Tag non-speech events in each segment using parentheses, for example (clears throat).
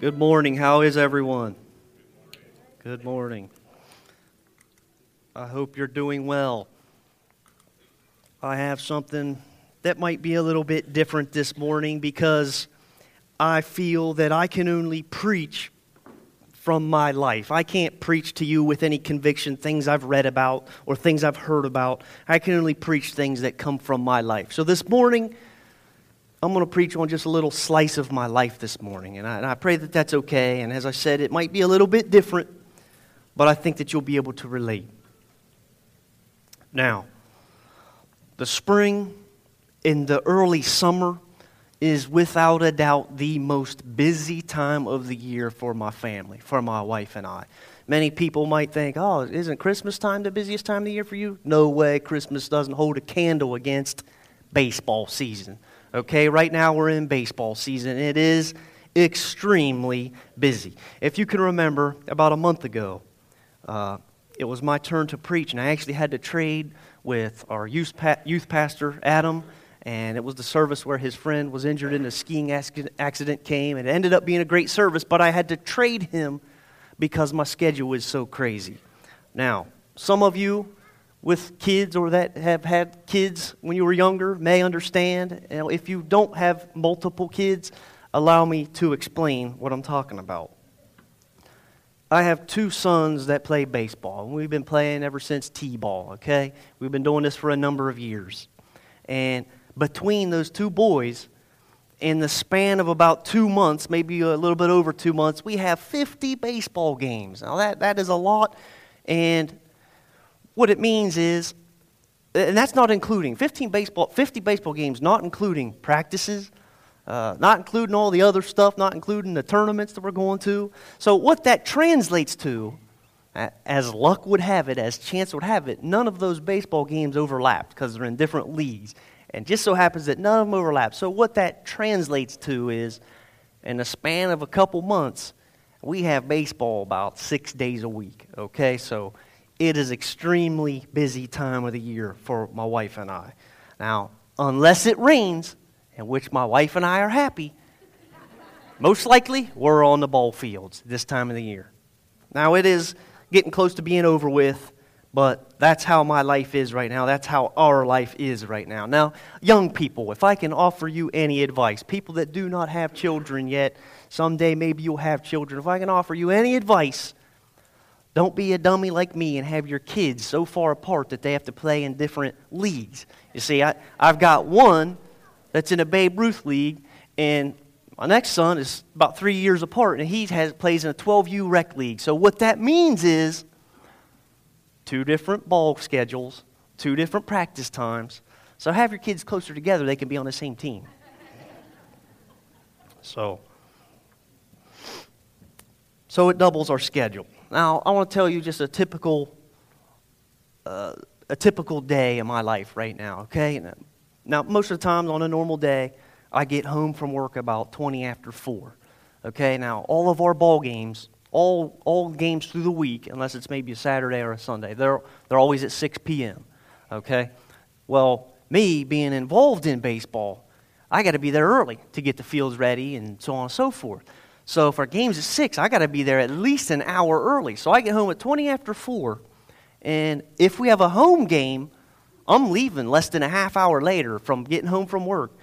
Good morning. How is everyone? Good morning. I hope you're doing well. I have something that might be a little bit different this morning because I feel that I can only preach from my life. I can't preach to you with any conviction, things I've read about or things I've heard about. I can only preach things that come from my life. So this morning, I'm going to preach on just a little slice of my life this morning. And I, and I, pray that that's okay. And as I said, it might be a little bit different, but I think that you'll be able to relate. Now, the spring in the early summer is without a doubt the most busy time of the year for my family, for my wife and I. Many people might think, oh, isn't Christmas time the busiest time of the year for you? No way. Christmas doesn't hold a candle against baseball season. Okay, right now we're in baseball season. It is extremely busy. If you can remember, about a month ago, uh, it was my turn to preach, and I actually had to trade with our youth, pa- youth pastor, Adam, and it was the service where his friend was injured in a skiing accident came. And it ended up being a great service, but I had to trade him because my schedule was so crazy. Now, some of you with kids or that have had kids when you were younger may understand. And if you don't have multiple kids, allow me to explain what I'm talking about. I have two sons that play baseball, and we've been playing ever since T ball, okay? We've been doing this for a number of years. And between those two boys, in the span of about two months, maybe a little bit over two months, we have 50 baseball games. Now, that, that is a lot, and what it means is, and that's not including 15 baseball, 50 baseball games, not including practices, uh, not including all the other stuff, not including the tournaments that we're going to. So, what that translates to, as luck would have it, as chance would have it, none of those baseball games overlapped because they're in different leagues. And just so happens that none of them overlap. So, what that translates to is, in the span of a couple months, we have baseball about six days a week. Okay, so it is extremely busy time of the year for my wife and I. Now, unless it rains, in which my wife and I are happy, most likely we're on the ball fields this time of the year. Now, it is getting close to being over with, but that's how my life is right now. That's how our life is right now. Now, young people, if I can offer you any advice, people that do not have children yet, someday maybe you'll have children. If I can offer you any advice, don't be a dummy like me and have your kids so far apart that they have to play in different leagues. You see, I, I've got one that's in a Babe Ruth league, and my next son is about three years apart, and he has, plays in a 12U rec league. So, what that means is two different ball schedules, two different practice times. So, have your kids closer together, they can be on the same team. So, so it doubles our schedule. Now, I want to tell you just a typical, uh, a typical day in my life right now, okay? Now, most of the times on a normal day, I get home from work about 20 after 4. Okay, now all of our ball games, all, all games through the week, unless it's maybe a Saturday or a Sunday, they're, they're always at 6 p.m. Okay? Well, me being involved in baseball, I got to be there early to get the fields ready and so on and so forth. So if our game's at 6, I got to be there at least an hour early. So I get home at 20 after 4. And if we have a home game, I'm leaving less than a half hour later from getting home from work,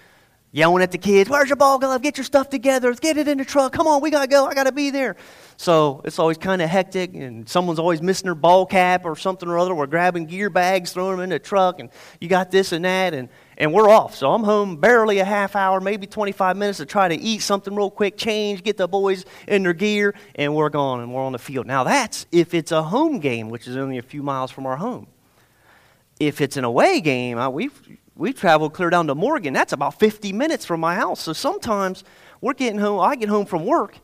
yelling at the kids, Where's your ball glove? Get your stuff together. Let's get it in the truck. Come on, we got to go. I got to be there. So it's always kind of hectic, and someone's always missing their ball cap or something or other. We're grabbing gear bags, throwing them in the truck, and you got this and that. And and we're off. So I'm home barely a half hour, maybe 25 minutes to try to eat something real quick, change, get the boys in their gear, and we're gone and we're on the field. Now, that's if it's a home game, which is only a few miles from our home. If it's an away game, we've, we've traveled clear down to Morgan. That's about 50 minutes from my house. So sometimes we're getting home, I get home from work,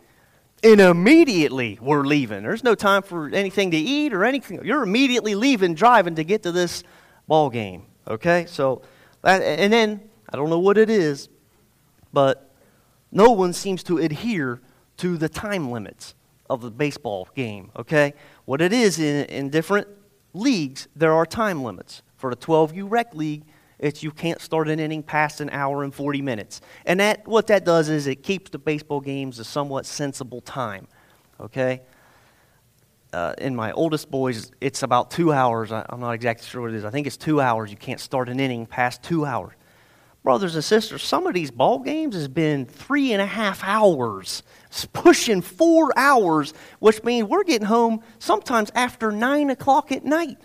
and immediately we're leaving. There's no time for anything to eat or anything. You're immediately leaving, driving to get to this ball game. Okay? So and then, I don't know what it is, but no one seems to adhere to the time limits of the baseball game, okay? What it is in, in different leagues, there are time limits. For the 12U Rec League, It's you can't start an inning past an hour and 40 minutes. And that, what that does is it keeps the baseball games a somewhat sensible time. Okay? Uh, in my oldest boys, it's about two hours. I, I'm not exactly sure what it is. I think it's two hours. You can't start an inning past two hours. Brothers and sisters, some of these ball games has been three and a half hours, it's pushing four hours, which means we're getting home sometimes after nine o'clock at night.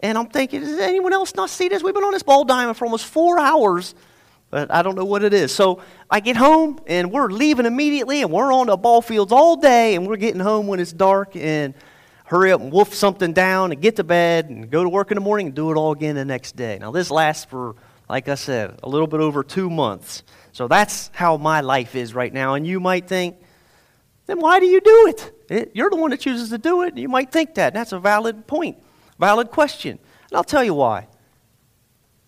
And I'm thinking, does anyone else not see this? We've been on this ball diamond for almost four hours, but I don't know what it is. So I get home and we're leaving immediately, and we're on the ball fields all day, and we're getting home when it's dark, and hurry up and wolf something down and get to bed and go to work in the morning and do it all again the next day. Now, this lasts for, like I said, a little bit over two months. So that's how my life is right now. And you might think, then why do you do it? it you're the one that chooses to do it. You might think that. That's a valid point. Valid question. And I'll tell you why.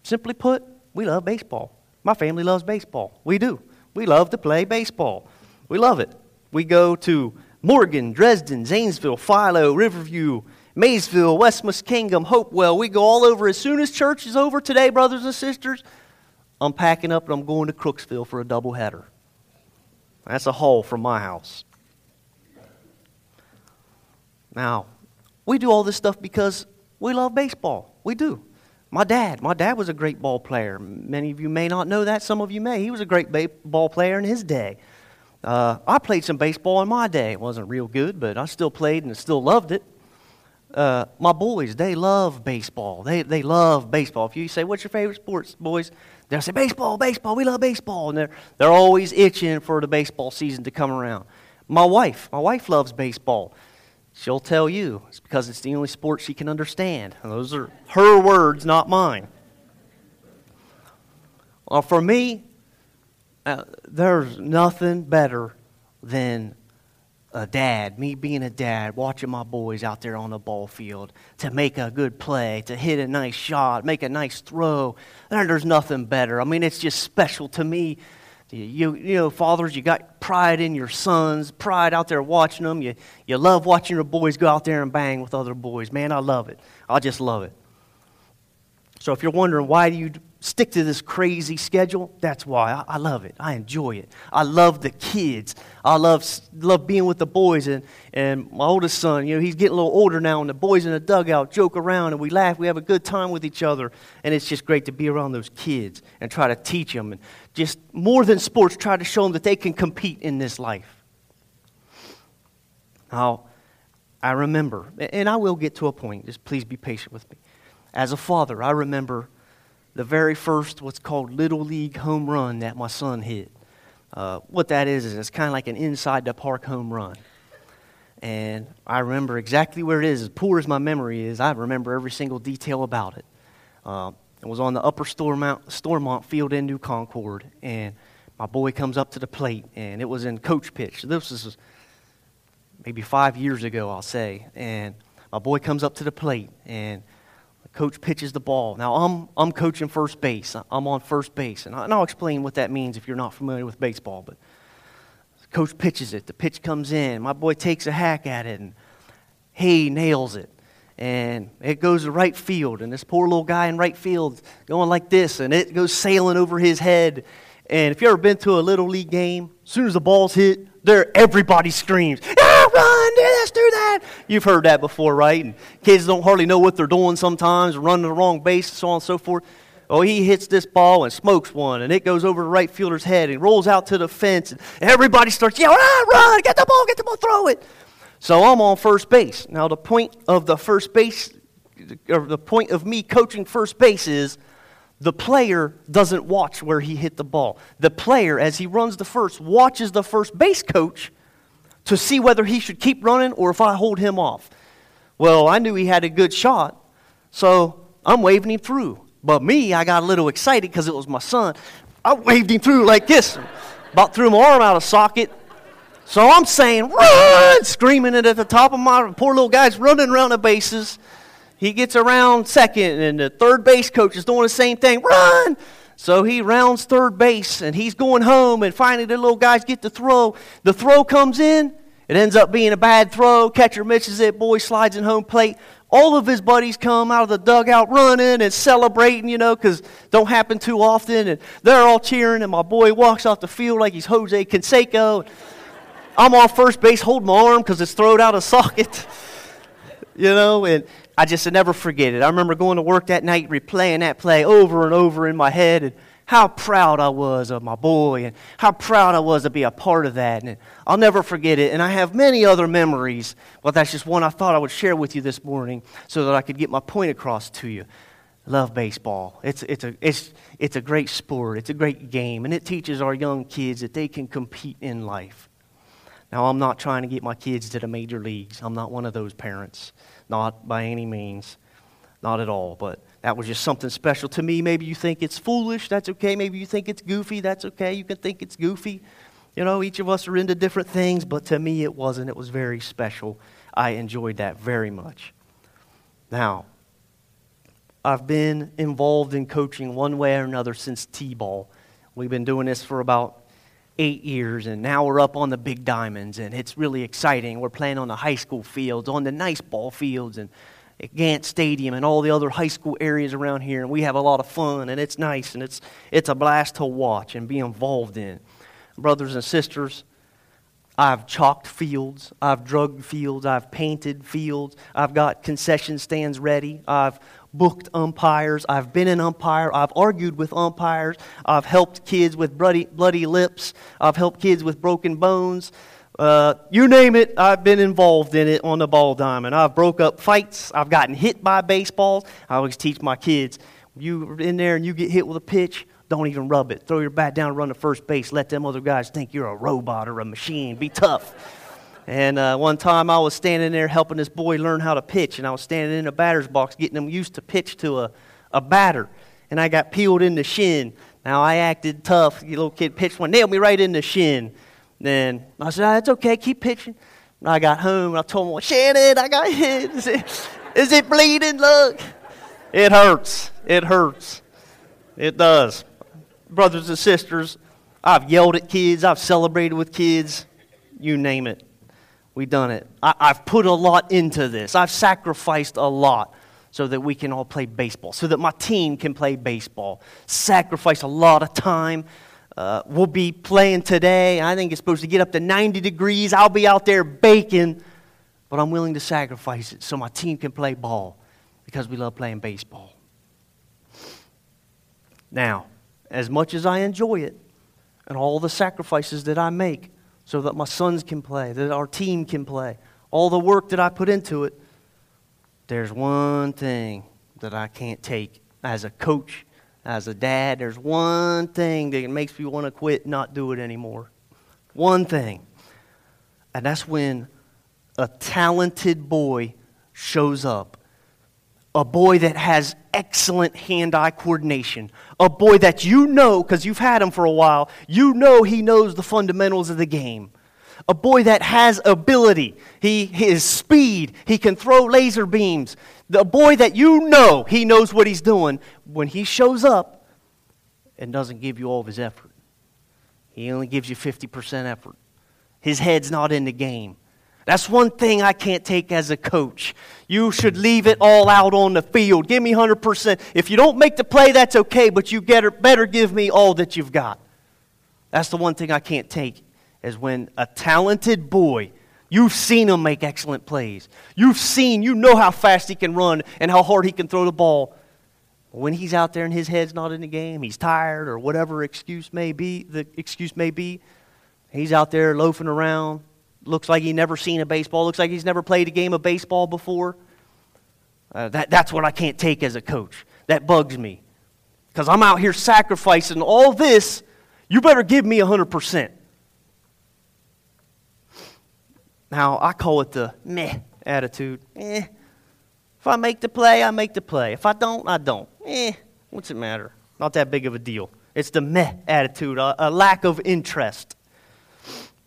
Simply put, we love baseball. My family loves baseball. We do. We love to play baseball. We love it. We go to Morgan, Dresden, Zanesville, Philo, Riverview, Maysville, West Muskingum, Hopewell. We go all over. As soon as church is over today, brothers and sisters, I'm packing up and I'm going to Crooksville for a doubleheader. That's a haul from my house. Now, we do all this stuff because we love baseball. We do. My dad, my dad was a great ball player. Many of you may not know that. Some of you may. He was a great ba- ball player in his day. Uh, I played some baseball in my day. It wasn't real good, but I still played and still loved it. Uh, my boys, they love baseball. They, they love baseball. If you say, What's your favorite sports, boys? They'll say, Baseball, baseball. We love baseball. And they're, they're always itching for the baseball season to come around. My wife, my wife loves baseball. She'll tell you it's because it's the only sport she can understand. And those are her words, not mine. Well, for me, uh, there's nothing better than a dad, me being a dad, watching my boys out there on the ball field to make a good play, to hit a nice shot, make a nice throw. There's nothing better. I mean, it's just special to me you, you know, fathers, you got pride in your sons, pride out there watching them. You, you love watching your boys go out there and bang with other boys. Man, I love it. I just love it. So if you're wondering why do you stick to this crazy schedule, that's why. I, I, love it. I enjoy it. I love the kids. I love, love being with the boys. And, and my oldest son, you know, he's getting a little older now, and the boys in the dugout joke around, and we laugh. We have a good time with each other. And it's just great to be around those kids and try to teach them. And just more than sports, try to show them that they can compete in this life. Now, I remember, and I will get to a point, just please be patient with me. As a father, I remember the very first what's called Little League home run that my son hit. Uh, what that is, is it's kind of like an inside the park home run. And I remember exactly where it is. As poor as my memory is, I remember every single detail about it. Uh, it was on the upper Stormont, Stormont field in New Concord. And my boy comes up to the plate, and it was in coach pitch. This was maybe five years ago, I'll say. And my boy comes up to the plate, and coach pitches the ball. Now, I'm, I'm coaching first base. I'm on first base. And, I, will explain what that means if you're not familiar with baseball. But coach pitches it. The pitch comes in. My boy takes a hack at it, and he nails it. And it goes to right field. And this poor little guy in right field going like this, and it goes sailing over his head. And if you've ever been to a little league game, as soon as the ball's hit, there everybody screams, ah, run, do this, do that. You've heard that before, right? And kids don't hardly know what they're doing sometimes, running the wrong base, so on and so forth. Oh, he hits this ball and smokes one, and it goes over the right fielder's head and rolls out to the fence, and everybody starts yelling, ah, run, get the ball, get the ball, throw it. So I'm on first base. Now the point of the first base, or the point of me coaching first base is the player doesn't watch where he hit the ball. The player, as he runs the first, watches the first base coach to see whether he should keep running or if I hold him off. Well, I knew he had a good shot, so I'm waving him through. But me, I got a little excited because it was my son. I waved him through like this, about threw my arm out of socket. So I'm saying, run, screaming it at the top of my poor little guy's running around the bases. He gets around second, and the third base coach is doing the same thing. Run! So he rounds third base, and he's going home, and finally the little guys get the throw. The throw comes in. It ends up being a bad throw. Catcher misses it. Boy slides in home plate. all of his buddies come out of the dugout running and celebrating, you know, because don't happen too often. And they're all cheering, and my boy walks off the field like he's Jose Canseco. I'm on first base holding my arm because it's thrown out of socket, (laughs) you know, and I just never forget it. I remember going to work that night, replaying that play over and over in my head, and how proud I was of my boy, and how proud I was to be a part of that. And I'll never forget it. And I have many other memories, but that's just one I thought I would share with you this morning so that I could get my point across to you. Love baseball. It's, it's, a, it's, it's a great sport, it's a great game, and it teaches our young kids that they can compete in life. Now, I'm not trying to get my kids to the major leagues. I'm not one of those parents. Not by any means. Not at all. But that was just something special to me. Maybe you think it's foolish. That's okay. Maybe you think it's goofy. That's okay. You can think it's goofy. You know, each of us are into different things, but to me it wasn't. It was very special. I enjoyed that very much. Now, I've been involved in coaching one way or another since T ball. We've been doing this for about eight years, and now we're up on the big diamonds, and it's really exciting. We're playing on the high school fields, on the nice ball fields, and at Gant Stadium, and all the other high school areas around here, and we have a lot of fun, and it's nice, and it's, it's a blast to watch and be involved in. Brothers and sisters, I've chalked fields, I've drugged fields, I've painted fields, I've got concession stands ready, I've booked umpires. I've been an umpire. I've argued with umpires. I've helped kids with bloody, bloody lips. I've helped kids with broken bones. Uh, you name it, I've been involved in it on the ball diamond. I've broke up fights. I've gotten hit by baseballs. I always teach my kids, you in there and you get hit with a pitch, don't even rub it. Throw your bat down, run to first base. Let them other guys think you're a robot or a machine. Be tough. And uh, one time I was standing there helping this boy learn how to pitch, and I was standing in a batter's box getting him used to pitch to a, a batter. And I got peeled in the shin. Now I acted tough. You little kid pitched one, nailed me right in the shin. Then I said, oh, "It's okay, keep pitching." And I got home and I told him, well, "Shannon, I got hit. Is it, is it bleeding? Look, it hurts. It hurts. It does." Brothers and sisters, I've yelled at kids. I've celebrated with kids. You name it. We've done it. I, have put a lot into this. I've sacrificed a lot so that we can all play baseball, so that my team can play baseball. Sacrifice a lot of time. Uh, we'll be playing today. I think it's supposed to get up to 90 degrees. I'll be out there baking, but I'm willing to sacrifice it so my team can play ball because we love playing baseball. Now, as much as I enjoy it and all the sacrifices that I make, so that my sons can play, that our team can play, all the work that I put into it, there's one thing that I can't take as a coach, as a dad. There's one thing that makes me want to quit, not do it anymore. One thing. And that's when a talented boy shows up a boy that has excellent hand eye coordination, a boy that you know, because you've had him for a while, you know he knows the fundamentals of the game. A boy that has ability, he his speed, he can throw laser beams. The boy that you know he knows what he's doing when he shows up and doesn't give you all of his effort. He only gives you 50% effort. His head's not in the game. That's one thing I can't take as a coach. You should leave it all out on the field. Give me 100%. If you don't make the play, that's okay, but you better give me all that you've got. That's the one thing I can't take, is when a talented boy, you've seen him make excellent plays. You've seen, you know how fast he can run and how hard he can throw the ball. When he's out there and his head's not in the game, he's tired or whatever excuse may be, the excuse may be, he's out there loafing around, looks like he's never seen a baseball, looks like he's never played a game of baseball before. Uh, that, that's what I can't take as a coach. That bugs me. Because I'm out here sacrificing all this. You better give me 100%. Now, I call it the meh attitude. Eh. If I make the play, I make the play. If I don't, I don't. Eh. What's it matter? Not that big of a deal. It's the meh attitude, a, a lack of interest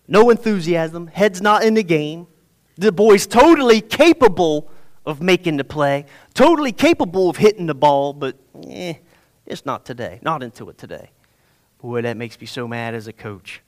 no enthusiasm, head's not in the game. The boy's totally capable of making the play, totally capable of hitting the ball, but eh, it's not today, not into it today. Boy, that makes me so mad as a coach.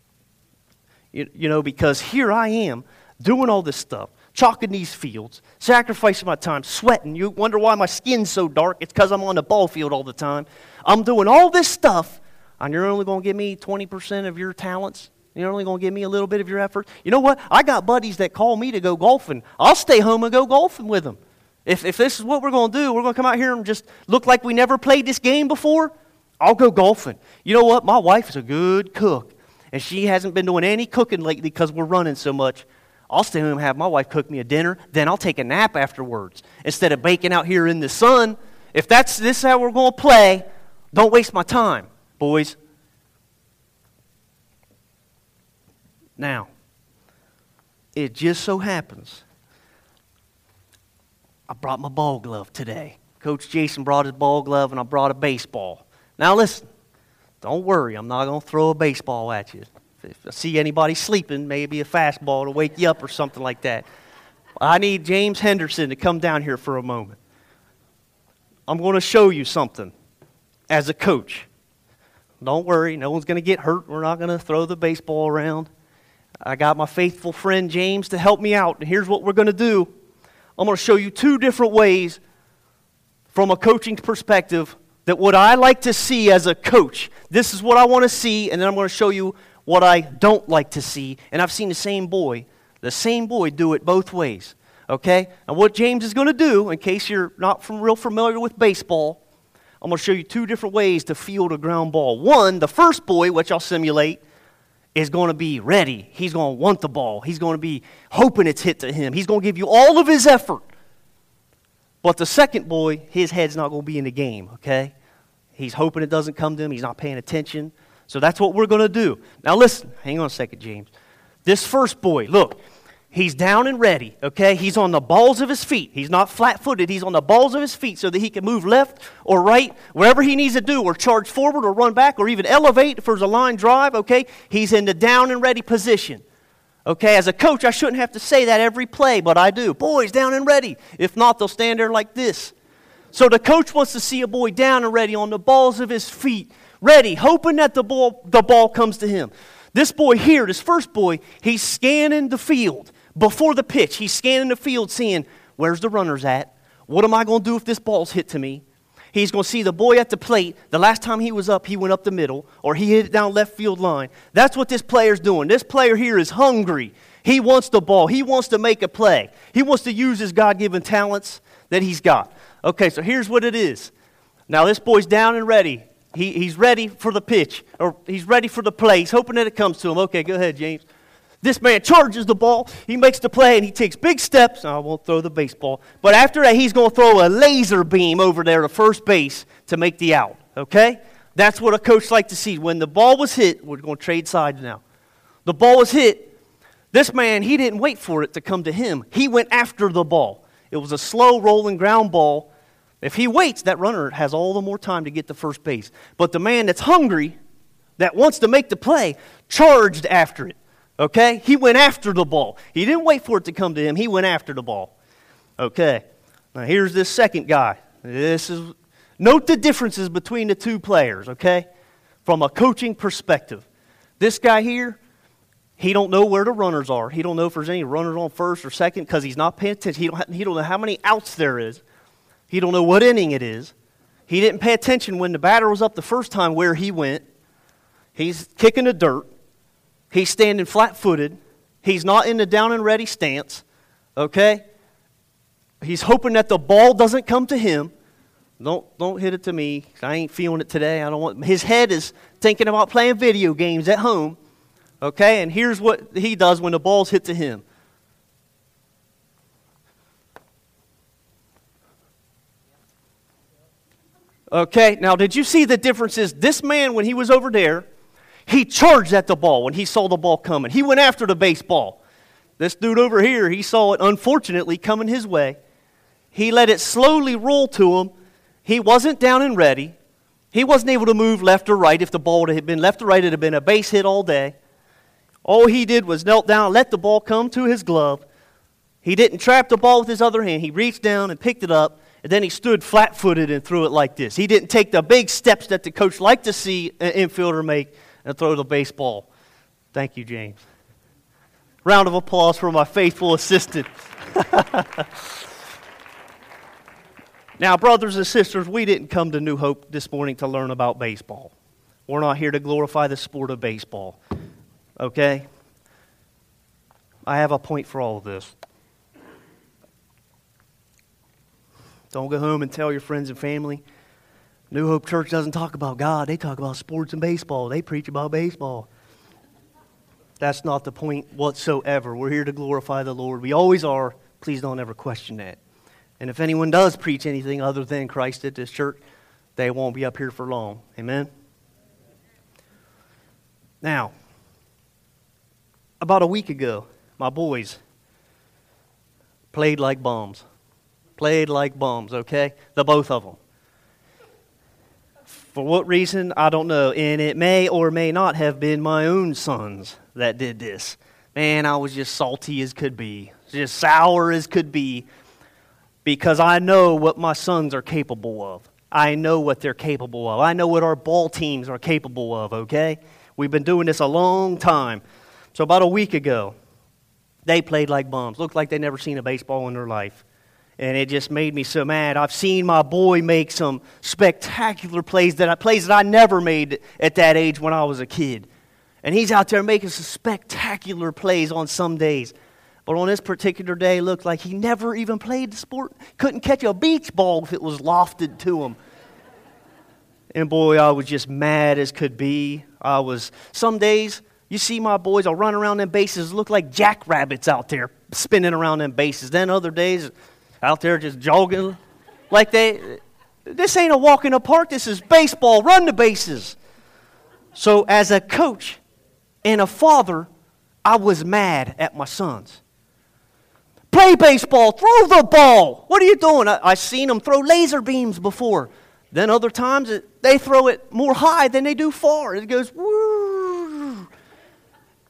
You, you know, because here I am doing all this stuff, chalking these fields, sacrificing my time, sweating. You wonder why my skin's so dark? It's because I'm on the ball field all the time. I'm doing all this stuff, and you're only going to give me 20% of your talents? You're only going to give me a little bit of your effort? You know what? I got buddies that call me to go golfing. I'll stay home and go golfing with them. If, if this is what we're going to do, we're going to come out here and just look like we never played this game before, I'll go golfing. You know what? My wife is a good cook, and she hasn't been doing any cooking lately because we're running so much. I'll stay home and have my wife cook me a dinner, then I'll take a nap afterwards instead of baking out here in the sun. If that's this is how we're going to play, don't waste my time, boys. Now, it just so happens I brought my ball glove today. Coach Jason brought his ball glove, and I brought a baseball. Now, listen, don't worry, I'm not going to throw a baseball at you. If I see anybody sleeping, maybe a fastball to wake you up or something like that. I need James Henderson to come down here for a moment. I'm going to show you something as a coach. Don't worry, no one's going to get hurt. We're not going to throw the baseball around. I got my faithful friend James to help me out. And here's what we're going to do I'm going to show you two different ways from a coaching perspective that what I like to see as a coach, this is what I want to see, and then I'm going to show you what I don't like to see. And I've seen the same boy, the same boy do it both ways. Okay? And what James is going to do, in case you're not from, real familiar with baseball, I'm going to show you two different ways to field a ground ball. One, the first boy, which I'll simulate, is going to be ready. He's going to want the ball. He's going to be hoping it's hit to him. He's going to give you all of his effort. But the second boy, his head's not going to be in the game, okay? He's hoping it doesn't come to him. He's not paying attention. So that's what we're going to do. Now, listen, hang on a second, James. This first boy, look, He's down and ready, okay? He's on the balls of his feet. He's not flat footed. He's on the balls of his feet so that he can move left or right, wherever he needs to do, or charge forward or run back or even elevate there's a line drive, okay? He's in the down and ready position. Okay, as a coach, I shouldn't have to say that every play, but I do. Boys, down and ready. If not, they'll stand there like this. So the coach wants to see a boy down and ready on the balls of his feet, ready, hoping that the ball, the ball comes to him. This boy here, this first boy, he's scanning the field before the pitch, he's scanning the field, seeing where's the runners at? What am I going to do if this ball's hit to me? He's going to see the boy at the plate. The last time he was up, he went up the middle, or he hit it down left field line. That's what this player's doing. This player here is hungry. He wants the ball. He wants to make a play. He wants to use his God given talents that he's got. Okay, so here's what it is. Now, this boy's down and ready. He, he's ready for the pitch, or he's ready for the play. He's hoping that it comes to him. Okay, go ahead, James. This man charges the ball, he makes the play, and he takes big steps. I won't throw the baseball. But after that, he's going to throw a laser beam over there to first base to make the out. Okay? That's what a coach like to see. When the ball was hit, we're going to trade sides now. The ball was hit. This man, he didn't wait for it to come to him. He went after the ball. It was a slow rolling ground ball. If he waits, that runner has all the more time to get to first base. But the man that's hungry, that wants to make the play, charged after it. Okay? He went after the ball. He didn't wait for it to come to him, he went after the ball. Okay. Now here's this second guy. This is note the differences between the two players, okay? From a coaching perspective. This guy here, he don't know where the runners are. He don't know if there's any runners on first or second because he's not paying attention. He don't, he don't know how many outs there is. He don't know what inning it is. He didn't pay attention when the batter was up the first time where he went. He's kicking the dirt. He's standing flat footed. He's not in the down and ready stance. Okay? He's hoping that the ball doesn't come to him. Don't, don't hit it to me. I ain't feeling it today. I don't want his head is thinking about playing video games at home. Okay, and here's what he does when the ball's hit to him. Okay, now did you see the differences? This man, when he was over there, he charged at the ball when he saw the ball coming. He went after the baseball. This dude over here, he saw it unfortunately coming his way. He let it slowly roll to him. He wasn't down and ready. He wasn't able to move left or right. If the ball had been left or right, it would have been a base hit all day. All he did was knelt down, let the ball come to his glove. He didn't trap the ball with his other hand. He reached down and picked it up, and then he stood flat footed and threw it like this. He didn't take the big steps that the coach liked to see an infielder make and throw the baseball. Thank you, James. Round of applause for my faithful assistant. (laughs) now, brothers and sisters, we didn't come to New Hope this morning to learn about baseball. We're not here to glorify the sport of baseball. Okay? I have a point for all of this. Don't go home and tell your friends and family. New Hope Church doesn't talk about God, they talk about sports and baseball. They preach about baseball. That's not the point whatsoever. We're here to glorify the Lord. We always are. Please don't ever question that. And if anyone does preach anything other than Christ at this church, they won't be up here for long. Amen? Now, about a week ago, my boys played like bums. Played like bums, okay? The both of them. For what reason, I don't know. And it may or may not have been my own sons that did this. Man, I was just salty as could be, just sour as could be, because I know what my sons are capable of. I know what they're capable of. I know what our ball teams are capable of, okay? We've been doing this a long time. So, about a week ago, they played like bums. Looked like they'd never seen a baseball in their life. And it just made me so mad. I've seen my boy make some spectacular plays that I, plays that I never made at that age when I was a kid. And he's out there making some spectacular plays on some days. But on this particular day, looked like he never even played the sport. Couldn't catch a beach ball if it was lofted to him. And boy, I was just mad as could be. I was, some days, you see my boys, I'll run around them bases, look like jackrabbits out there spinning around them bases. Then other days, out there just jogging like they, this ain't a walk in the park, this is baseball. Run the bases. So, as a coach, and a father, I was mad at my sons. Play baseball, throw the ball. What are you doing? I, I seen them throw laser beams before. Then other times it, they throw it more high than they do far. It goes woo.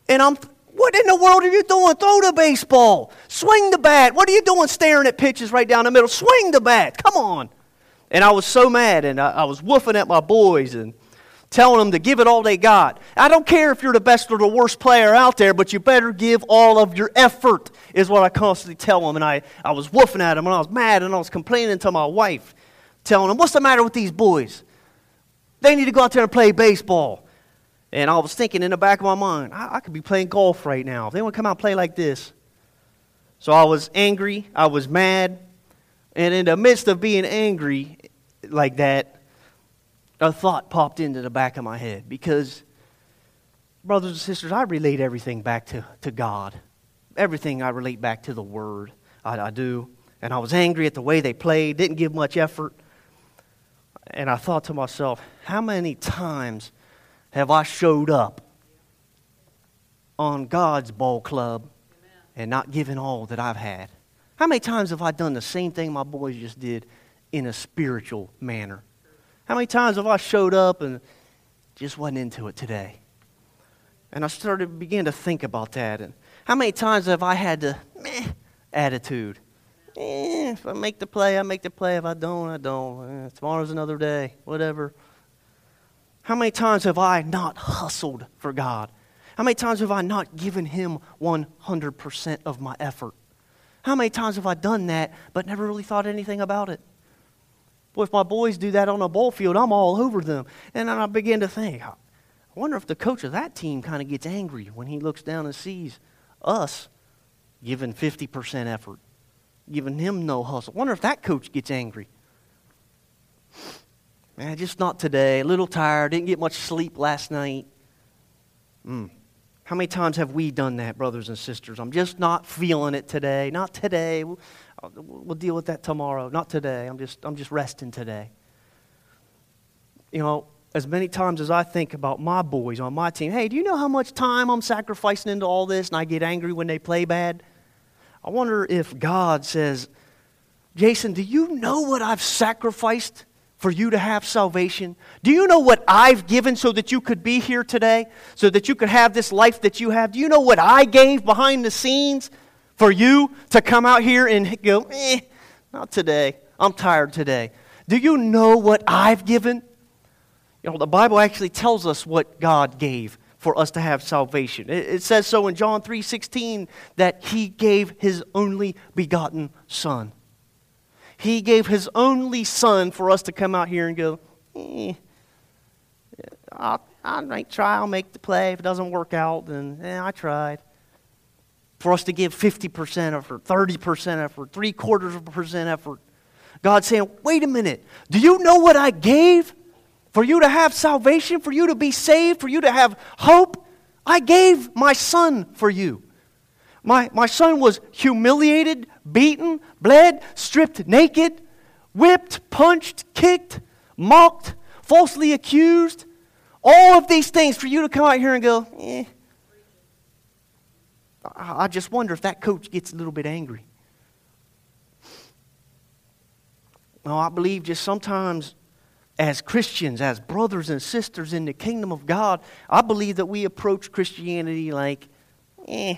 And I'm, what in the world are you doing? Throw the baseball. Swing the bat. What are you doing staring at pitches right down the middle? Swing the bat. Come on. And I was so mad, and I, I was woofing at my boys, and telling them to give it all they got. I don't care if you're the best or the worst player out there, but you better give all of your effort, is what I constantly tell them. And I, I was woofing at them, and I was mad, and I was complaining to my wife, telling them, What's the matter with these boys? They need to go out there and play baseball. And I was thinking in the back of my mind, I, I could be playing golf right now. If they want to come out and play like this. So I was angry, I was mad, and in the midst of being angry like that, a thought popped into the back of my head because, brothers and sisters, I relate everything back to, to God. Everything I relate back to the Word. I, I do. And I was angry at the way they played, didn't give much effort. And I thought to myself, how many times have I showed up on God's ball club and not given all that I've had? How many times have I done the same thing my boys just did in a spiritual manner? How many times have I showed up and just wasn't into it today? And I started to begin to think about that. And how many times have I had the meh attitude? Eh, if I make the play, I make the play. If I don't, I don't. Eh, tomorrow's another day. Whatever. How many times have I not hustled for God? How many times have I not given Him 100% of my effort? How many times have I done that but never really thought anything about it? Boy, if my boys do that on a ball field, I'm all over them. And I begin to think, I wonder if the coach of that team kind of gets angry when he looks down and sees us giving 50% effort, giving him no hustle. I wonder if that coach gets angry. Man, just not today. A little tired. Didn't get much sleep last night. Mm. How many times have we done that, brothers and sisters? I'm just not feeling it today. Not today. We'll deal with that tomorrow. Not today. I'm just, I'm just resting today. You know, as many times as I think about my boys on my team, hey, do you know how much time I'm sacrificing into all this and I get angry when they play bad? I wonder if God says, Jason, do you know what I've sacrificed for you to have salvation? Do you know what I've given so that you could be here today? So that you could have this life that you have? Do you know what I gave behind the scenes for you to come out here and go, eh, not today. I'm tired today. Do you know what I've given? You know, the Bible actually tells us what God gave for us to have salvation. It, it says so in John 3:16 that he gave his only begotten son. He gave his only son for us to come out here and go, eh, I'll, might try, I'll make the play. If it doesn't work out, then eh, I tried. For us to give 50% effort, 30% effort, three quarters of a percent effort. God saying, wait a minute, do you know what I gave? For you to have salvation, for you to be saved, for you to have hope, I gave my son for you. My, my son was humiliated, beaten, bled, stripped naked, whipped, punched, kicked, mocked, falsely accused. All of these things for you to come out here and go, eh. I just wonder if that coach gets a little bit angry. No, I believe just sometimes as Christians, as brothers and sisters in the kingdom of God, I believe that we approach Christianity like, eh.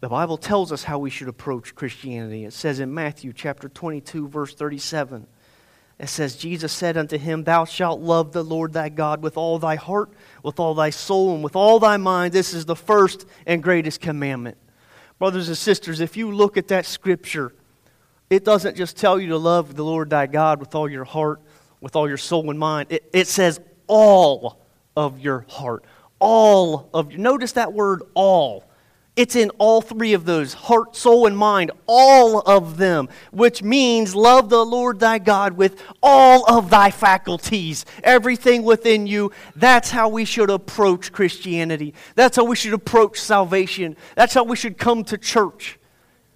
The Bible tells us how we should approach Christianity. It says in Matthew chapter 22, verse 37, it says, Jesus said unto him, Thou shalt love the Lord thy God with all thy heart, with all thy soul, and with all thy mind. This is the first and greatest commandment. Brothers and sisters, if you look at that scripture, it doesn't just tell you to love the Lord thy God with all your heart, with all your soul and mind. It, it says all of your heart. All of you. Notice that word all. It's in all three of those heart, soul, and mind, all of them, which means love the Lord thy God with all of thy faculties, everything within you. That's how we should approach Christianity. That's how we should approach salvation. That's how we should come to church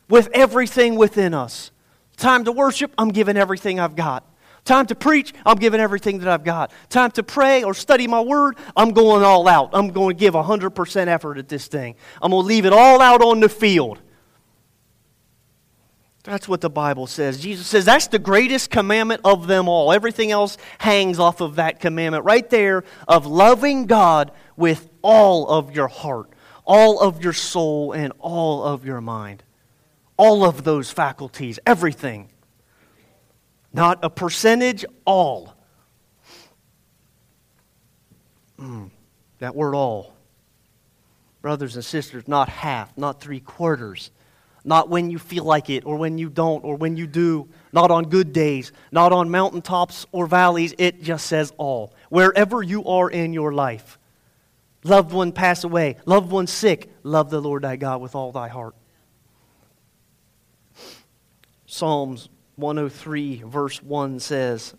with everything within us. Time to worship, I'm giving everything I've got. Time to preach, I'm giving everything that I've got. Time to pray or study my word, I'm going all out. I'm going to give 100% effort at this thing. I'm going to leave it all out on the field. That's what the Bible says. Jesus says that's the greatest commandment of them all. Everything else hangs off of that commandment right there of loving God with all of your heart, all of your soul, and all of your mind all of those faculties, everything. Not a percentage, all. Mm, that word all. Brothers and sisters, not half, not three quarters, not when you feel like it or when you don't or when you do, not on good days, not on mountaintops or valleys. It just says all. Wherever you are in your life, loved one pass away, loved one sick, love the Lord thy God with all thy heart. Psalms 103, verse 1 says,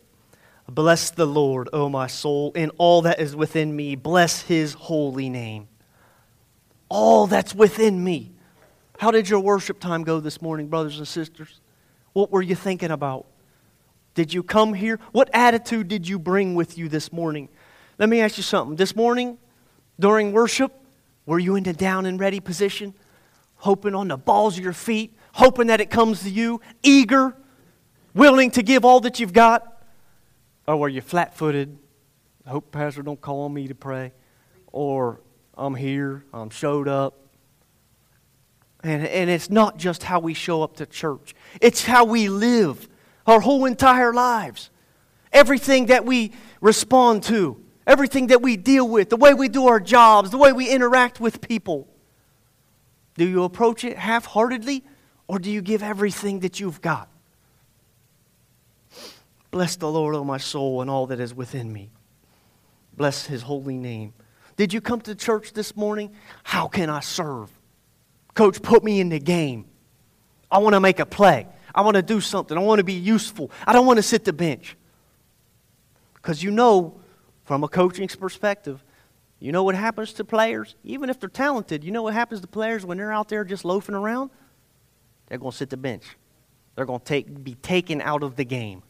Bless the Lord, O my soul, and all that is within me. Bless his holy name. All that's within me. How did your worship time go this morning, brothers and sisters? What were you thinking about? Did you come here? What attitude did you bring with you this morning? Let me ask you something. This morning, during worship, were you in the down and ready position, hoping on the balls of your feet, hoping that it comes to you, eager, willing to give all that you've got? Oh, or were you flat footed? Hope Pastor don't call on me to pray. Or I'm here, I'm showed up. And, and it's not just how we show up to church, it's how we live our whole entire lives. Everything that we respond to, everything that we deal with, the way we do our jobs, the way we interact with people. Do you approach it half heartedly or do you give everything that you've got? Bless the Lord, O my soul, and all that is within me. Bless his holy name. Did you come to church this morning? How can I serve? Coach, put me in the game. I want to make a play. I want to do something. I want to be useful. I don't want to sit the bench. Because you know, from a coaching perspective, you know what happens to players? Even if they're talented, you know what happens to players when they're out there just loafing around? They're going to sit the bench. They're going to take, be taken out of the game.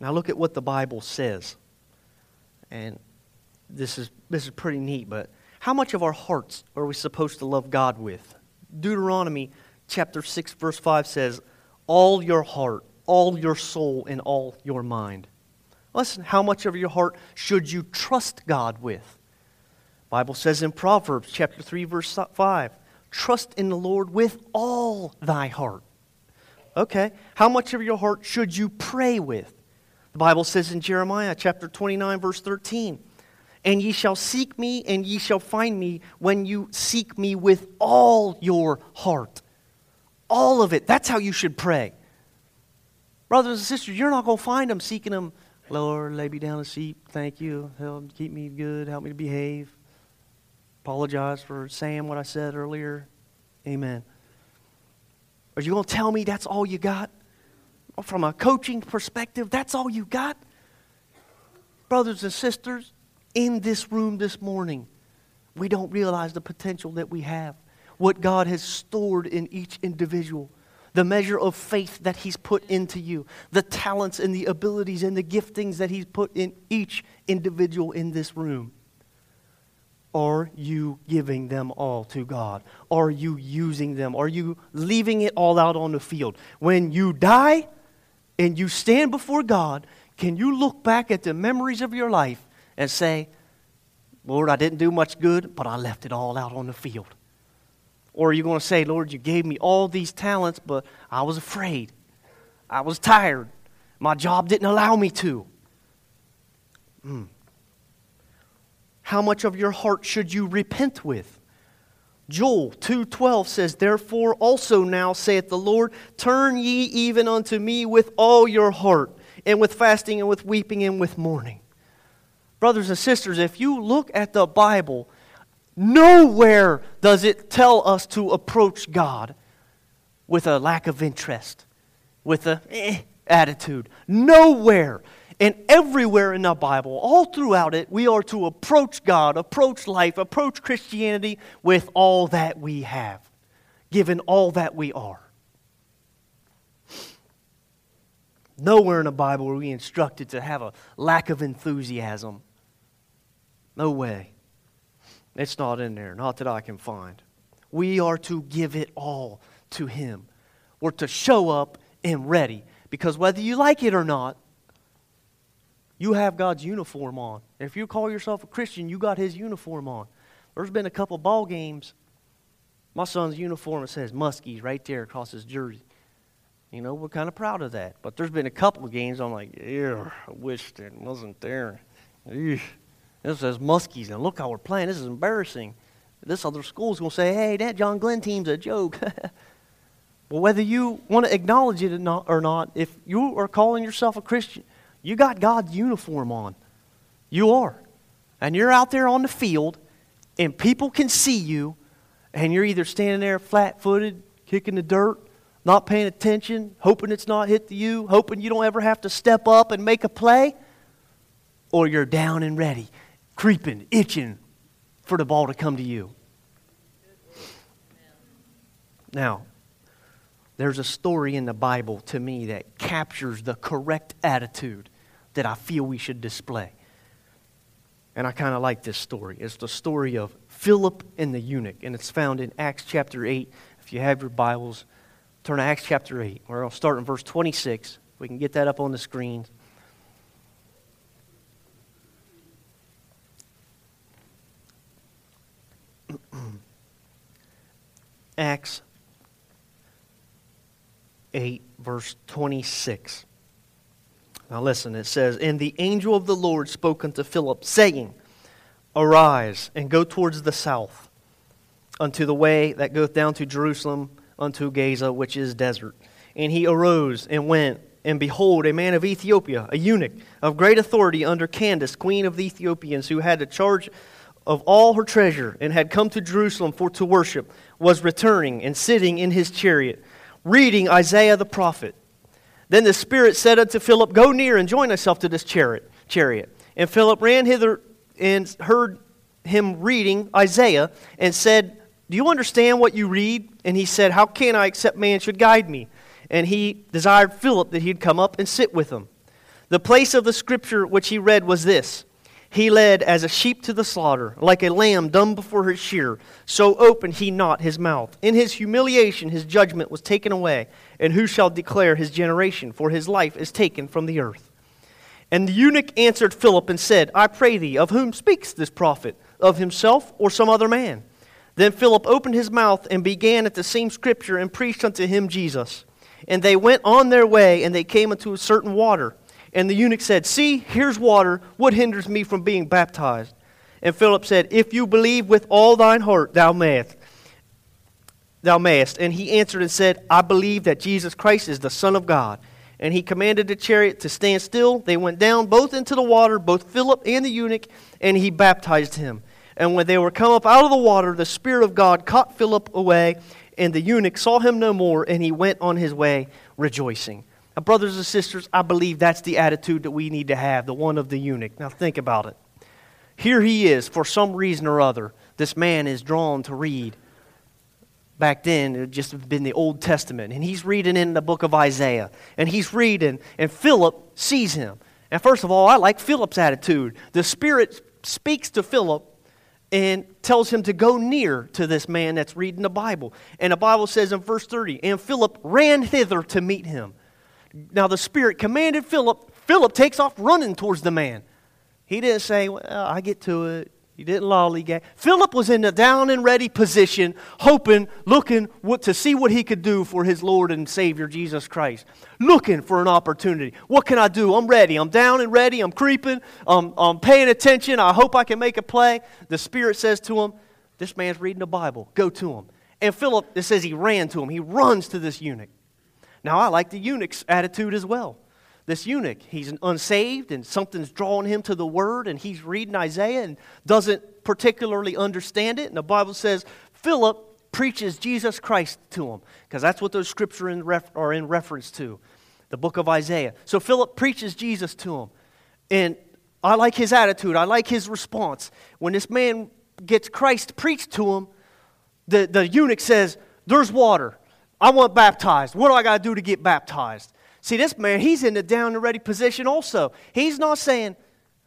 Now look at what the Bible says. And this is, this is pretty neat, but how much of our hearts are we supposed to love God with? Deuteronomy chapter 6, verse 5 says, All your heart, all your soul, and all your mind. Listen, how much of your heart should you trust God with? Bible says in Proverbs chapter 3 verse 5, trust in the Lord with all thy heart. Okay. How much of your heart should you pray with? The Bible says in Jeremiah chapter 29, verse 13, And ye shall seek me, and ye shall find me when you seek me with all your heart. All of it. That's how you should pray. Brothers and sisters, you're not going to find them seeking them. Lord, lay me down to sleep. Thank you. Help keep me good. Help me to behave. Apologize for saying what I said earlier. Amen. Are you going to tell me that's all you got? From a coaching perspective, that's all you got? Brothers and sisters, in this room this morning, we don't realize the potential that we have, what God has stored in each individual the measure of faith that He's put into you, the talents and the abilities and the giftings that He's put in each individual in this room. Are you giving them all to God? Are you using them? Are you leaving it all out on the field? When you die and you stand before God, can you look back at the memories of your life and say, Lord, I didn't do much good, but I left it all out on the field? Or are you going to say, Lord, you gave me all these talents, but I was afraid. I was tired. My job didn't allow me to. Hmm. How much of your heart should you repent with? Joel 2:12 says, "Therefore also now saith the Lord, turn ye even unto me with all your heart, and with fasting and with weeping and with mourning." Brothers and sisters, if you look at the Bible, Nowhere does it tell us to approach God with a lack of interest, with a eh, attitude. Nowhere. And everywhere in the Bible, all throughout it, we are to approach God, approach life, approach Christianity with all that we have, given all that we are. Nowhere in the Bible are we instructed to have a lack of enthusiasm. No way. It's not in there, not that I can find. We are to give it all to Him. We're to show up and ready. Because whether you like it or not, you have God's uniform on. If you call yourself a Christian, you got His uniform on. There's been a couple ball games. My son's uniform it says Muskies right there across his jersey. You know, we're kind of proud of that. But there's been a couple of games I'm like, yeah, I wish it wasn't there. Eesh. This says Muskies, and look how we're playing. This is embarrassing. This other school's going to say, hey, that John Glenn team's a joke. (laughs) well, whether you want to acknowledge it or not, if you are calling yourself a Christian, you got God's uniform on. You are. And you're out there on the field, and people can see you, and you're either standing there flat footed, kicking the dirt, not paying attention, hoping it's not hit to you, hoping you don't ever have to step up and make a play, or you're down and ready creeping, itching for the ball to come to you. Now, there's a story in the Bible to me that captures the correct attitude that I feel we should display. And I kind of like this story. It's the story of Philip and the eunuch, and it's found in Acts chapter 8. If you have your Bibles, turn to Acts chapter 8. We're going to start in verse 26. We can get that up on the screen. (clears throat) Acts 8, verse 26. Now listen, it says, And the angel of the Lord spoke unto Philip, saying, Arise and go towards the south, unto the way that goeth down to Jerusalem, unto Gaza, which is desert. And he arose and went, and behold, a man of Ethiopia, a eunuch of great authority under Candace, queen of the Ethiopians, who had the charge of all her treasure, and had come to Jerusalem for to worship was returning and sitting in his chariot, reading Isaiah the prophet. Then the Spirit said unto Philip, Go near and join thyself to this chariot. chariot. And Philip ran hither and heard him reading Isaiah and said, Do you understand what you read? And he said, How can I except man should guide me? And he desired Philip that he'd come up and sit with him. The place of the scripture which he read was this he led as a sheep to the slaughter, like a lamb dumb before her shear. So opened he not his mouth. In his humiliation his judgment was taken away. And who shall declare his generation? For his life is taken from the earth. And the eunuch answered Philip and said, I pray thee, of whom speaks this prophet? Of himself or some other man? Then Philip opened his mouth and began at the same scripture and preached unto him Jesus. And they went on their way, and they came unto a certain water. And the eunuch said, See, here's water. What hinders me from being baptized? And Philip said, If you believe with all thine heart, thou mayest. Thou mayest. And he answered and said, I believe that Jesus Christ is the Son of God. And he commanded the chariot to stand still. They went down both into the water, both Philip and the eunuch, and he baptized him. And when they were come up out of the water, the Spirit of God caught Philip away, and the eunuch saw him no more, and he went on his way rejoicing. Now, brothers and sisters, I believe that's the attitude that we need to have, the one of the eunuch. Now, think about it. Here he is, for some reason or other, this man is drawn to read. Back then, it had just been the Old Testament, and he's reading in the book of Isaiah, and he's reading, and Philip sees him. And first of all, I like Philip's attitude. The Spirit speaks to Philip and tells him to go near to this man that's reading the Bible. And the Bible says in verse 30, and Philip ran thither to meet him. Now the Spirit commanded Philip. Philip takes off running towards the man. He didn't say, Well, I get to it. He didn't lollygag. Philip was in a down and ready position, hoping, looking what, to see what he could do for his Lord and Savior Jesus Christ. Looking for an opportunity. What can I do? I'm ready. I'm down and ready. I'm creeping. I'm, I'm paying attention. I hope I can make a play. The Spirit says to him, This man's reading the Bible. Go to him. And Philip, it says he ran to him. He runs to this eunuch. Now, I like the eunuch's attitude as well. This eunuch, he's unsaved and something's drawing him to the word, and he's reading Isaiah and doesn't particularly understand it. And the Bible says Philip preaches Jesus Christ to him, because that's what those scriptures are in reference to the book of Isaiah. So Philip preaches Jesus to him. And I like his attitude, I like his response. When this man gets Christ preached to him, the, the eunuch says, There's water. I want baptized. What do I got to do to get baptized? See, this man, he's in the down and ready position also. He's not saying,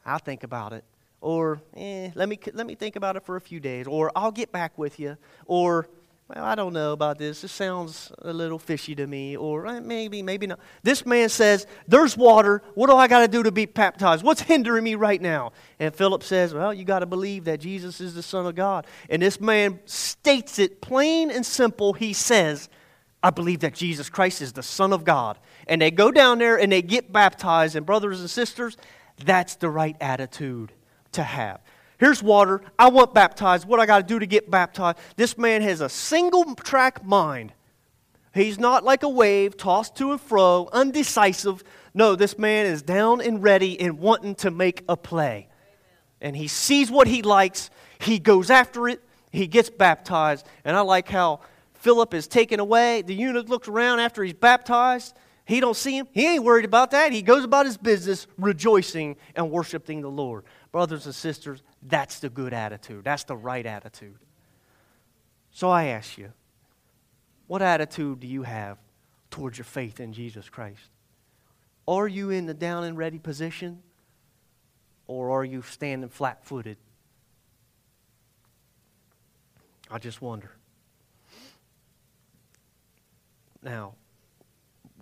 I'll think about it, or eh, let, me, let me think about it for a few days, or I'll get back with you, or well, I don't know about this. This sounds a little fishy to me, or eh, maybe, maybe not. This man says, There's water. What do I got to do to be baptized? What's hindering me right now? And Philip says, Well, you got to believe that Jesus is the Son of God. And this man states it plain and simple. He says, I believe that Jesus Christ is the Son of God. And they go down there and they get baptized. And, brothers and sisters, that's the right attitude to have. Here's water. I want baptized. What I got to do to get baptized? This man has a single track mind. He's not like a wave tossed to and fro, undecisive. No, this man is down and ready and wanting to make a play. And he sees what he likes, he goes after it, he gets baptized. And I like how Philip is taken away. The eunuch looks around after he's baptized. He don't see him. He ain't worried about that. He goes about his business rejoicing and worshiping the Lord. Brothers and sisters, that's the good attitude. That's the right attitude. So I ask you, what attitude do you have towards your faith in Jesus Christ? Are you in the down and ready position? Or are you standing flat footed? I just wonder. Now,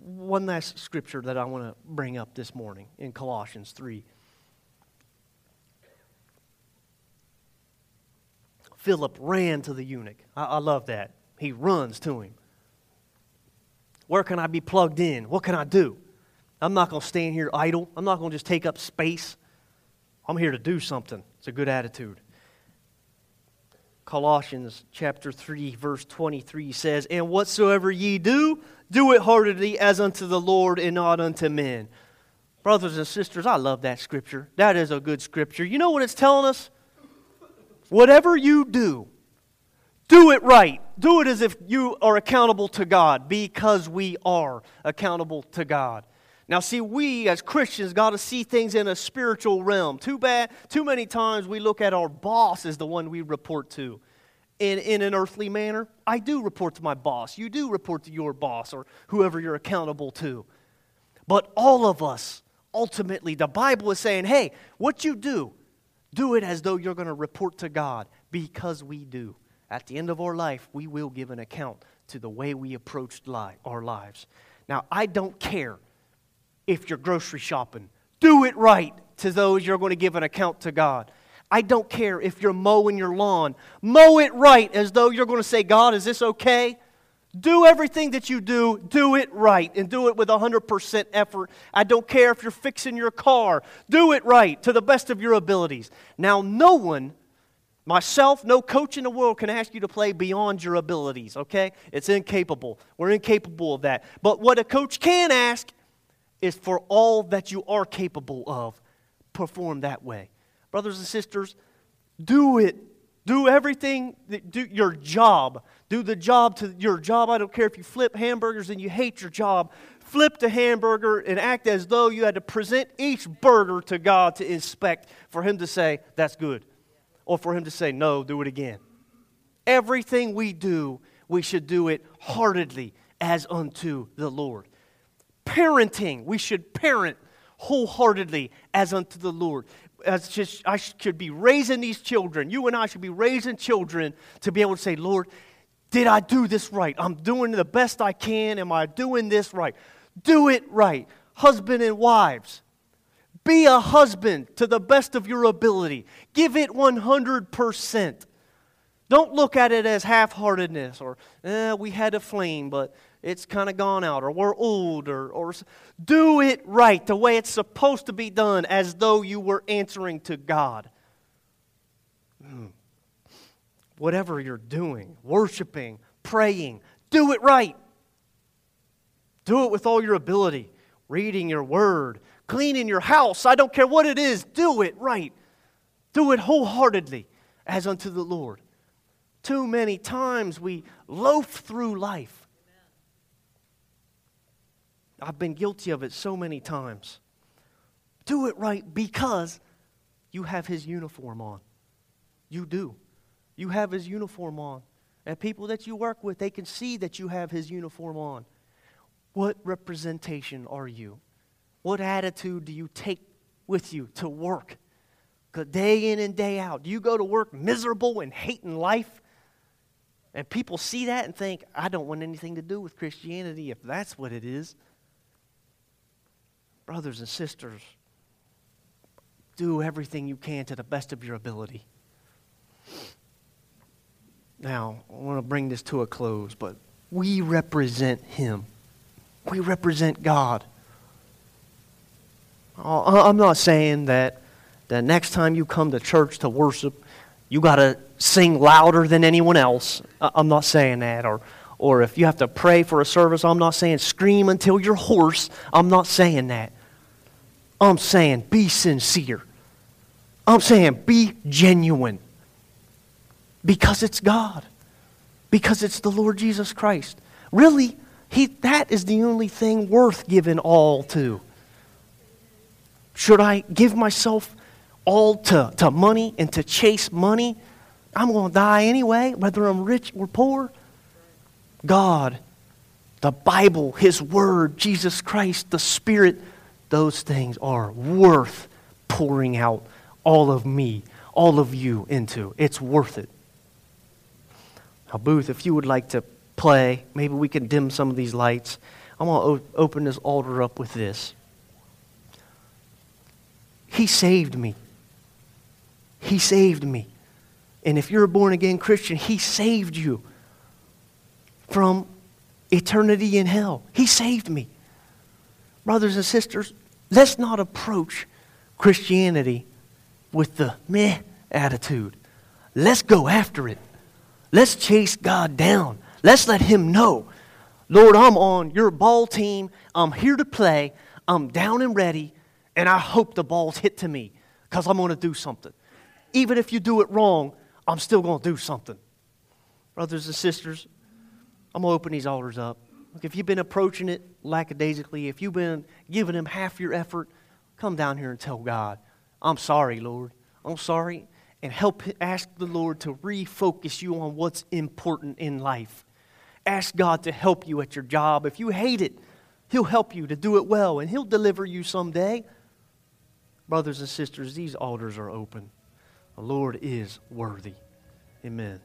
one last scripture that I want to bring up this morning in Colossians 3. Philip ran to the eunuch. I, I, love that. He runs to him. Where can I be plugged in? What can I do? I'm not going to stand here idle. I'm not going to just take up space. I'm here to do something. It's a good attitude. Colossians chapter 3 verse 23 says, "And whatsoever ye do, do it heartily as unto the Lord and not unto men." Brothers and sisters, I love that scripture. That is a good scripture. You know what it's telling us? Whatever you do, do it right. Do it as if you are accountable to God because we are accountable to God. Now, see, we as Christians got to see things in a spiritual realm. Too bad, too many times we look at our boss as the one we report to in, in an earthly manner. I do report to my boss. You do report to your boss or whoever you're accountable to. But all of us, ultimately, the Bible is saying, hey, what you do, do it as though you're going to report to God because we do. At the end of our life, we will give an account to the way we approached our lives. Now, I don't care if you're grocery shopping. Do it right to those you're going to give an account to God. I don't care if you're mowing your lawn. Mow it right as though you're going to say, God, is this okay? Do everything that you do, do it right and do it with 100% effort. I don't care if you're fixing your car, do it right to the best of your abilities. Now, no one, myself, no coach in the world can ask you to play beyond your abilities, okay? It's incapable. We're incapable of that. But what a coach can ask is for all that you are capable of, perform that way. Brothers and sisters, do it. Do everything, do your job. Do the job to your job. I don't care if you flip hamburgers and you hate your job. Flip the hamburger and act as though you had to present each burger to God to inspect for Him to say, that's good. Or for Him to say, no, do it again. Everything we do, we should do it heartedly as unto the Lord. Parenting, we should parent wholeheartedly as unto the Lord as just, I should be raising these children. You and I should be raising children to be able to say, Lord, did I do this right? I'm doing the best I can. Am I doing this right? Do it right. Husband and wives, be a husband to the best of your ability. Give it 100%. Don't look at it as half heartedness or, eh, we had a flame, but it's kind of gone out, or we're old, or, or do it right the way it's supposed to be done as though you were answering to God. Hmm. Whatever you're doing, worshiping, praying, do it right. Do it with all your ability. Reading your word, cleaning your house, I don't care what it is, do it right. Do it wholeheartedly as unto the Lord. Too many times we loaf through life I've been guilty of it so many times. Do it right because you have his uniform on. You do. You have his uniform on. And people that you work with, they can see that you have his uniform on. What representation are you? What attitude do you take with you to work? Day in and day out. Do you go to work miserable and hating life? And people see that and think, I don't want anything to do with Christianity if that's what it is. Brothers and sisters, do everything you can to the best of your ability. Now, I want to bring this to a close, but we represent Him. We represent God. Uh, uh, I'm not saying that the next time you come to church to worship, you got to sing louder than anyone else. Uh, I'm not saying that. Or, or if you have to pray for a service, I'm not saying scream until you're hoarse. I'm not saying that. I'm saying be sincere. I'm saying be genuine. Because it's God. Because it's the Lord Jesus Christ. Really, he, that is the only thing worth giving all to. Should I give myself all to, to money and to chase money? I'm going to die anyway, whether I'm rich or poor. God, the Bible, His Word, Jesus Christ, the Spirit, those things are worth pouring out all of me, all of you into. It's worth it. Now, Booth, if you would like to play, maybe we can dim some of these lights. I'm going to open this altar up with this. He saved me. He saved me. And if you're a born again Christian, He saved you from eternity in hell. He saved me brothers and sisters, let's not approach Christianity with the meh attitude. Let's go after it. Let's chase God down. Let's let Him know, Lord, I'm on your ball team. I'm here to play. I'm down and ready, and I hope the ball's hit to me because I'm going to do something. Even if you do it wrong, I'm still going to do something. Brothers and sisters, I'm going to open these altars up. Look, if you've been approaching it lackadaisically, if you've been giving Him half your effort, come down here and tell God, I'm sorry, Lord. I'm sorry. And help ask the Lord to refocus you on what's important in life. Ask God to help you at your job. If you hate it, He'll help you to do it well, and He'll deliver you someday. Brothers and sisters, these altars are open. The Lord is worthy. Amen.